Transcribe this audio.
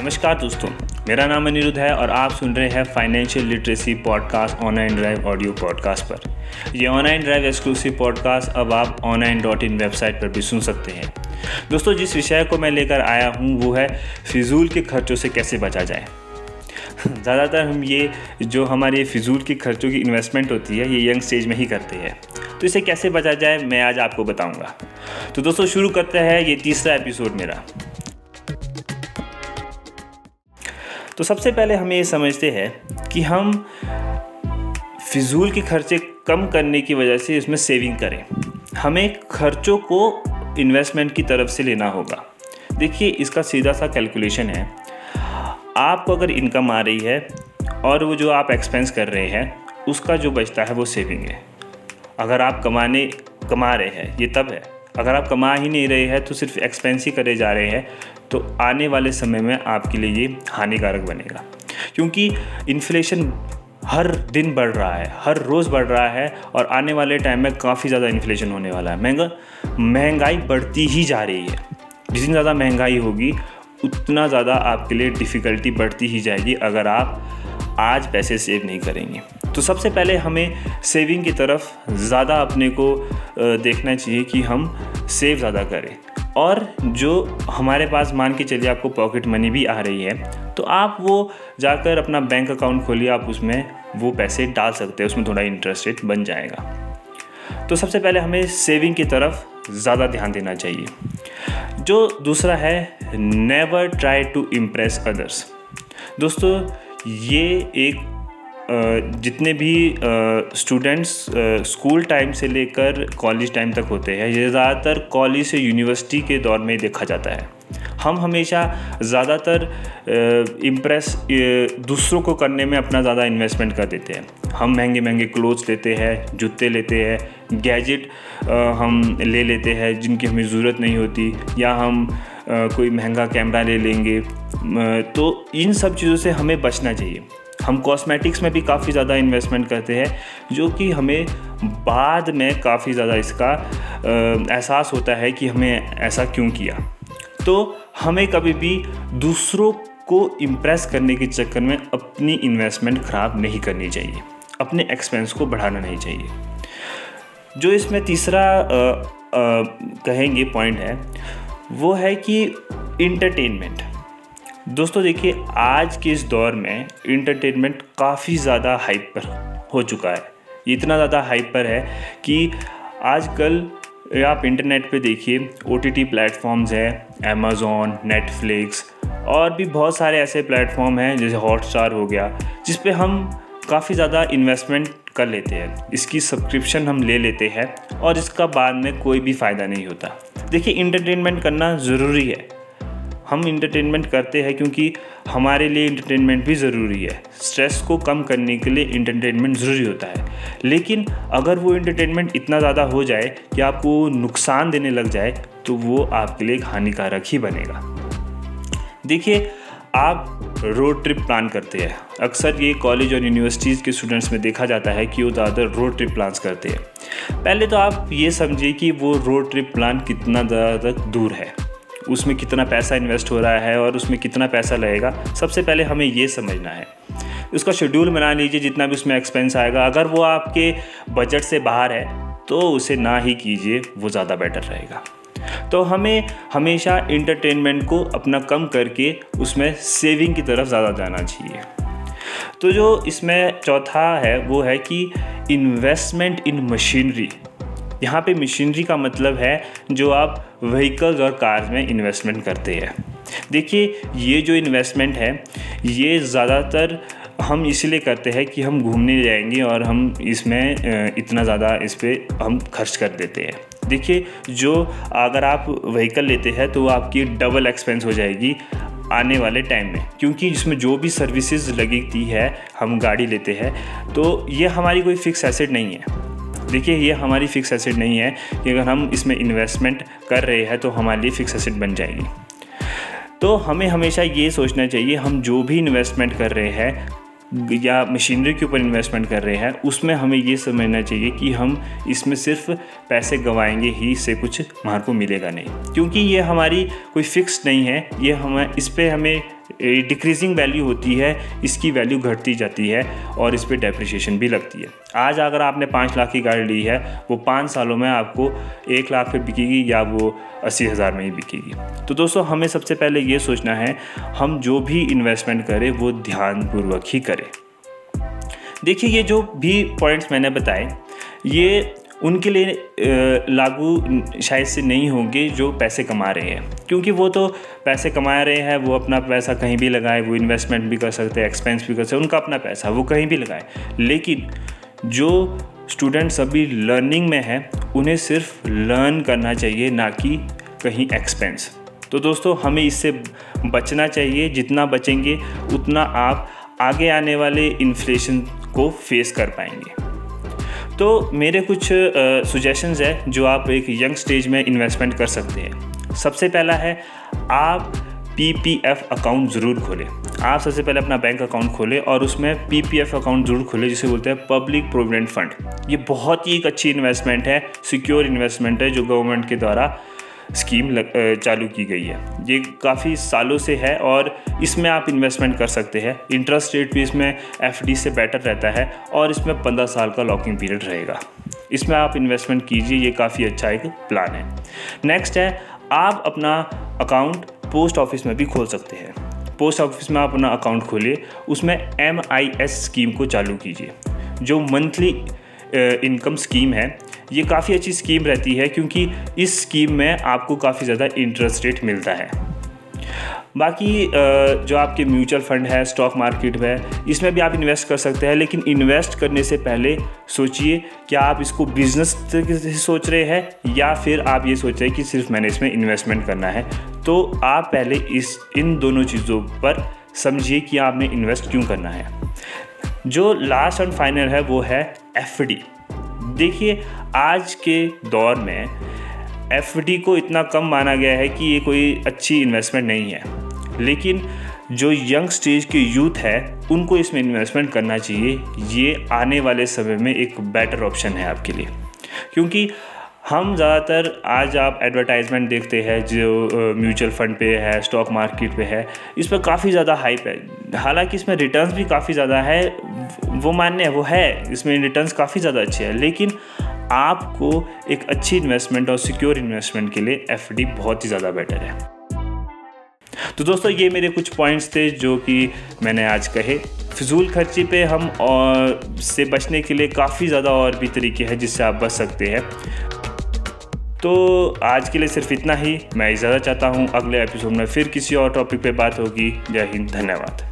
नमस्कार दोस्तों, मेरा नाम अनिरुद्ध है और आप सुन रहे हैं financial literacy podcast online drive audio podcast पर। यह ऑनलाइन ड्राइव एक्सक्लूसिव पॉडकास्ट अब आप ऑनलाइन डॉट इन वेबसाइट पर भी सुन सकते हैं। दोस्तों, जिस विषय को मैं लेकर आया हूँ, वो है फिजूल के खर्चों से कैसे बचा जाए। ज़्यादातर हम ये, जो हमारे फिजूल के खर्चों की इन्वेस्टमेंट होती है, ये यंग स्टेज में ही करते हैं। तो इसे कैसे बचा जाए, मैं आज आपको बताऊँगा। तो दोस्तों, शुरू करते हैं ये तीसरा एपिसोड मेरा। तो सबसे पहले हम ये समझते हैं कि हम फिजूल के खर्चे कम करने की वजह से इसमें सेविंग करें। हमें खर्चों को इन्वेस्टमेंट की तरफ़ से लेना होगा। देखिए, इसका सीधा सा कैलकुलेशन है। आपको अगर इनकम आ रही है और वो जो आप एक्सपेंस कर रहे हैं, उसका जो बचता है वो सेविंग है। अगर आप कमाने, कमा रहे हैं, ये तब है। अगर आप कमा ही नहीं रहे हैं तो सिर्फ़ एक्सपेंस ही करे जा रहे हैं तो आने वाले समय में आपके लिए ये हानिकारक बनेगा। क्योंकि इन्फ्लेशन हर दिन बढ़ रहा है, हर रोज़ बढ़ रहा है, और आने वाले टाइम में काफ़ी ज़्यादा इन्फ्लेशन होने वाला है। महँगा, महँगाई बढ़ती ही जा रही है। जितनी ज़्यादा महँगाई होगी, उतना ज़्यादा आपके लिए डिफ़िकल्टी बढ़ती ही जाएगी। अगर आप आज पैसे सेव नहीं करेंगे। तो सबसे पहले हमें सेविंग की तरफ़ ज़्यादा अपने को देखना चाहिए कि हम सेव ज़्यादा करें। और जो हमारे पास मान के चलिए आपको पॉकेट मनी भी आ रही है तो आप वो जाकर अपना बैंक अकाउंट खोलिए, आप उसमें वो पैसे डाल सकते हैं, उसमें थोड़ा इंटरेस्ट रेट बन जाएगा। तो सबसे पहले हमें सेविंग की तरफ़ ज़्यादा ध्यान देना चाहिए। जो दूसरा है never try to impress others दोस्तों ये एक जितने भी स्टूडेंट्स स्कूल टाइम से लेकर कॉलेज टाइम तक होते हैं, ये ज़्यादातर कॉलेज से यूनिवर्सिटी के दौर में देखा जाता है। हम हमेशा ज़्यादातर इम्प्रेस दूसरों को करने में अपना ज़्यादा इन्वेस्टमेंट कर देते हैं। हम महँगे महँगे क्लोथ्स लेते हैं, जूते लेते हैं गैजेट हम ले लेते हैं जिनकी हमें ज़रूरत नहीं होती, या हम कोई महँगा कैमरा ले लेंगे। तो इन सब चीज़ों से हमें बचना चाहिए। हम कॉस्मेटिक्स में भी काफ़ी ज़्यादा इन्वेस्टमेंट करते हैं जो कि हमें बाद में काफ़ी ज़्यादा इसका एहसास होता है कि हमें ऐसा क्यों किया। तो हमें कभी भी दूसरों को इम्प्रेस करने के चक्कर में अपनी इन्वेस्टमेंट ख़राब नहीं करनी चाहिए। अपने एक्सपेंस को बढ़ाना नहीं चाहिए। जो इसमें तीसरा आ, आ, कहेंगे पॉइंट है वो है कि इंटरटेनमेंट दोस्तों देखिए, आज के इस दौर में इंटरटेनमेंट काफ़ी ज़्यादा हाइप पर हो चुका है। इतना ज़्यादा हाइप पर है कि आजकल आप इंटरनेट पे देखिए ओ टी टी प्लेटफॉर्म्स हैं अमेज़ोन नेटफ्लिक्स और भी बहुत सारे ऐसे प्लेटफॉर्म हैं, जैसे हॉटस्टार हो गया जिस पे हम काफ़ी ज़्यादा इन्वेस्टमेंट कर लेते हैं। इसकी सब्सक्रिप्शन हम ले लेते हैं और इसका बाद में कोई भी फ़ायदा नहीं होता। देखिए इंटरटेनमेंट करना ज़रूरी है। हम इंटरटेनमेंट करते हैं क्योंकि हमारे लिए इंटरटेनमेंट भी ज़रूरी है। स्ट्रेस को कम करने के लिए इंटरटेनमेंट ज़रूरी होता है। लेकिन अगर वो इंटरटेनमेंट इतना ज़्यादा हो जाए कि आपको नुकसान देने लग जाए तो वो आपके लिए हानिकारक ही बनेगा। देखिए, आप रोड ट्रिप प्लान करते हैं। अक्सर ये कॉलेज और यूनिवर्सिटीज़ के स्टूडेंट्स में देखा जाता है कि वो ज़्यादातर रोड ट्रिप प्लान्स करते हैं। पहले तो आप ये समझिए कि वो रोड ट्रिप प्लान कितना ज़्यादा तक दूर है। उसमें कितना पैसा इन्वेस्ट हो रहा है और उसमें कितना पैसा लगेगा, सबसे पहले हमें ये समझना है। उसका शेड्यूल बना लीजिए, जितना भी उसमें एक्सपेंस आएगा। अगर वो आपके बजट से बाहर है तो उसे ना ही कीजिए, वो ज़्यादा बेटर रहेगा। तो हमें हमेशा इंटरटेनमेंट को अपना कम करके उसमें सेविंग की तरफ़ ज़्यादा जाना चाहिए। तो जो इसमें चौथा है, वो है कि इन्वेस्टमेंट इन मशीनरी यहाँ पे मशीनरी का मतलब है जो आप व्हीकल्स और कार्स में इन्वेस्टमेंट करते हैं। देखिए, ये जो इन्वेस्टमेंट है, ये ज़्यादातर हम इसलिए करते हैं कि हम घूमने जाएँगे और हम इसमें इतना ज़्यादा इस पर हम खर्च कर देते हैं। देखिए, जो अगर आप व्हीकल लेते हैं तो आपकी डबल एक्सपेंस हो जाएगी आने वाले टाइम में। क्योंकि इसमें जो भी सर्विसेज़ लगती है, हम गाड़ी लेते हैं तो ये हमारी कोई फिक्स एसेट नहीं है। देखिए, ये हमारी फ़िक्स एसेट नहीं है। कि अगर हम इसमें इन्वेस्टमेंट कर रहे हैं तो हमारे लिए फ़िक्स एसेट बन जाएगी। तो हमें हमेशा ये सोचना चाहिए, हम जो भी इन्वेस्टमेंट कर रहे हैं, या मशीनरी के ऊपर इन्वेस्टमेंट कर रहे हैं, उसमें हमें ये समझना चाहिए कि हम इसमें सिर्फ़ पैसे गंवाएँगे ही, इससे कुछ हमारे को मिलेगा नहीं। क्योंकि ये हमारी कोई फ़िक्स नहीं है, ये हमें, इस पर हमें डिक्रीजिंग वैल्यू होती है, इसकी वैल्यू घटती जाती है और इस पर डेप्रिशिएशन भी लगती है। आज अगर आपने पाँच लाख की गाड़ी ली है, वो पाँच सालों में आपको एक लाख पे बिकेगी या वो अस्सी हज़ार में ही बिकेगी। तो दोस्तों, हमें सबसे पहले ये सोचना है, हम जो भी इन्वेस्टमेंट करें, वो ध्यानपूर्वक ही करें। देखिए, ये जो भी पॉइंट्स मैंने बताए, ये उनके लिए लागू शायद से नहीं होंगे जो पैसे कमा रहे हैं। क्योंकि वो तो पैसे कमा रहे हैं, वो अपना पैसा कहीं भी लगाए, वो इन्वेस्टमेंट भी कर सकते हैं एक्सपेंस भी कर सकते हैं, उनका अपना पैसा वो कहीं भी लगाए। लेकिन जो स्टूडेंट्स अभी लर्निंग में हैं, उन्हें सिर्फ़ लर्न करना चाहिए, ना कि कहीं एक्सपेंस तो दोस्तों, हमें इससे बचना चाहिए, जितना बचेंगे, उतना आप आगे आने वाले इन्फ्लेशन को फेस कर पाएँगे। तो मेरे कुछ सुजेशंस है जो आप एक यंग स्टेज में इन्वेस्टमेंट कर सकते हैं। सबसे पहला है, आप पी पी एफ़ अकाउंट ज़रूर खोलें। आप सबसे पहले अपना बैंक अकाउंट खोलें और उसमें पी पी एफ़ अकाउंट ज़रूर खोलें, जिसे बोलते हैं पब्लिक प्रोविडेंट फंड ये बहुत ही एक अच्छी इन्वेस्टमेंट है सिक्योर इन्वेस्टमेंट है, जो गवर्नमेंट के द्वारा स्कीम लग, चालू की गई है। ये काफ़ी सालों से है और इसमें आप इन्वेस्टमेंट कर सकते हैं। इंटरेस्ट रेट भी इसमें एफडी से बेटर रहता है और इसमें पंद्रह साल का लॉकिंग पीरियड रहेगा। इसमें आप इन्वेस्टमेंट कीजिए ये काफ़ी अच्छा एक प्लान है। नेक्स्ट है आप अपना अकाउंट पोस्ट ऑफ़िस में भी खोल सकते हैं। पोस्ट ऑफ़िस में आप अपना अकाउंट खोलिए उसमें एम आई एस स्कीम को चालू कीजिए। जो मंथली इनकम स्कीम है ये काफ़ी अच्छी स्कीम रहती है क्योंकि इस स्कीम में आपको काफ़ी ज़्यादा इंटरेस्ट रेट मिलता है। बाकी जो आपके म्यूचुअल फंड है स्टॉक मार्केट में इसमें भी आप इन्वेस्ट कर सकते हैं, लेकिन इन्वेस्ट करने से पहले सोचिए, क्या आप इसको बिज़नेस से सोच रहे हैं, या फिर आप ये सोच रहे हैं कि सिर्फ़ मैंने इसमें इन्वेस्टमेंट करना है? तो आप पहले इस, इन दोनों चीज़ों पर समझिए कि आपने इन्वेस्ट क्यों करना है। जो लास्ट एंड फाइनल है, वो है एफडी देखिए, आज के दौर में एफ़ को इतना कम माना गया है कि ये कोई अच्छी इन्वेस्टमेंट नहीं है। लेकिन जो यंग स्टेज के यूथ है, उनको इसमें इन्वेस्टमेंट करना चाहिए। ये आने वाले समय में एक बेटर ऑप्शन है आपके लिए। क्योंकि हम ज़्यादातर आज आप एडवर्टाइजमेंट देखते हैं, जो म्यूचुअल फंड पे है स्टॉक मार्केट पे है, इस पर काफ़ी ज़्यादा हाइप है। हालाँकि इसमें रिटर्न्स भी काफ़ी ज़्यादा है, वो मान्य है, वो है, इसमें रिटर्न्स काफ़ी ज़्यादा अच्छे हैं, लेकिन आपको एक अच्छी इन्वेस्टमेंट और सिक्योर इन्वेस्टमेंट के लिए एफडी बहुत ही ज़्यादा बेटर है। तो दोस्तों, ये मेरे कुछ पॉइंट्स थे, जो कि मैंने आज कहे। फिजूल खर्ची पे हम और से बचने के लिए काफ़ी ज़्यादा और भी तरीके हैं, जिससे आप बच सकते हैं। तो आज के लिए सिर्फ़ इतना ही। मैं इजाज़त चाहता हूँ अगले एपिसोड में फिर किसी और टॉपिक पे बात होगी। जय हिंद, धन्यवाद।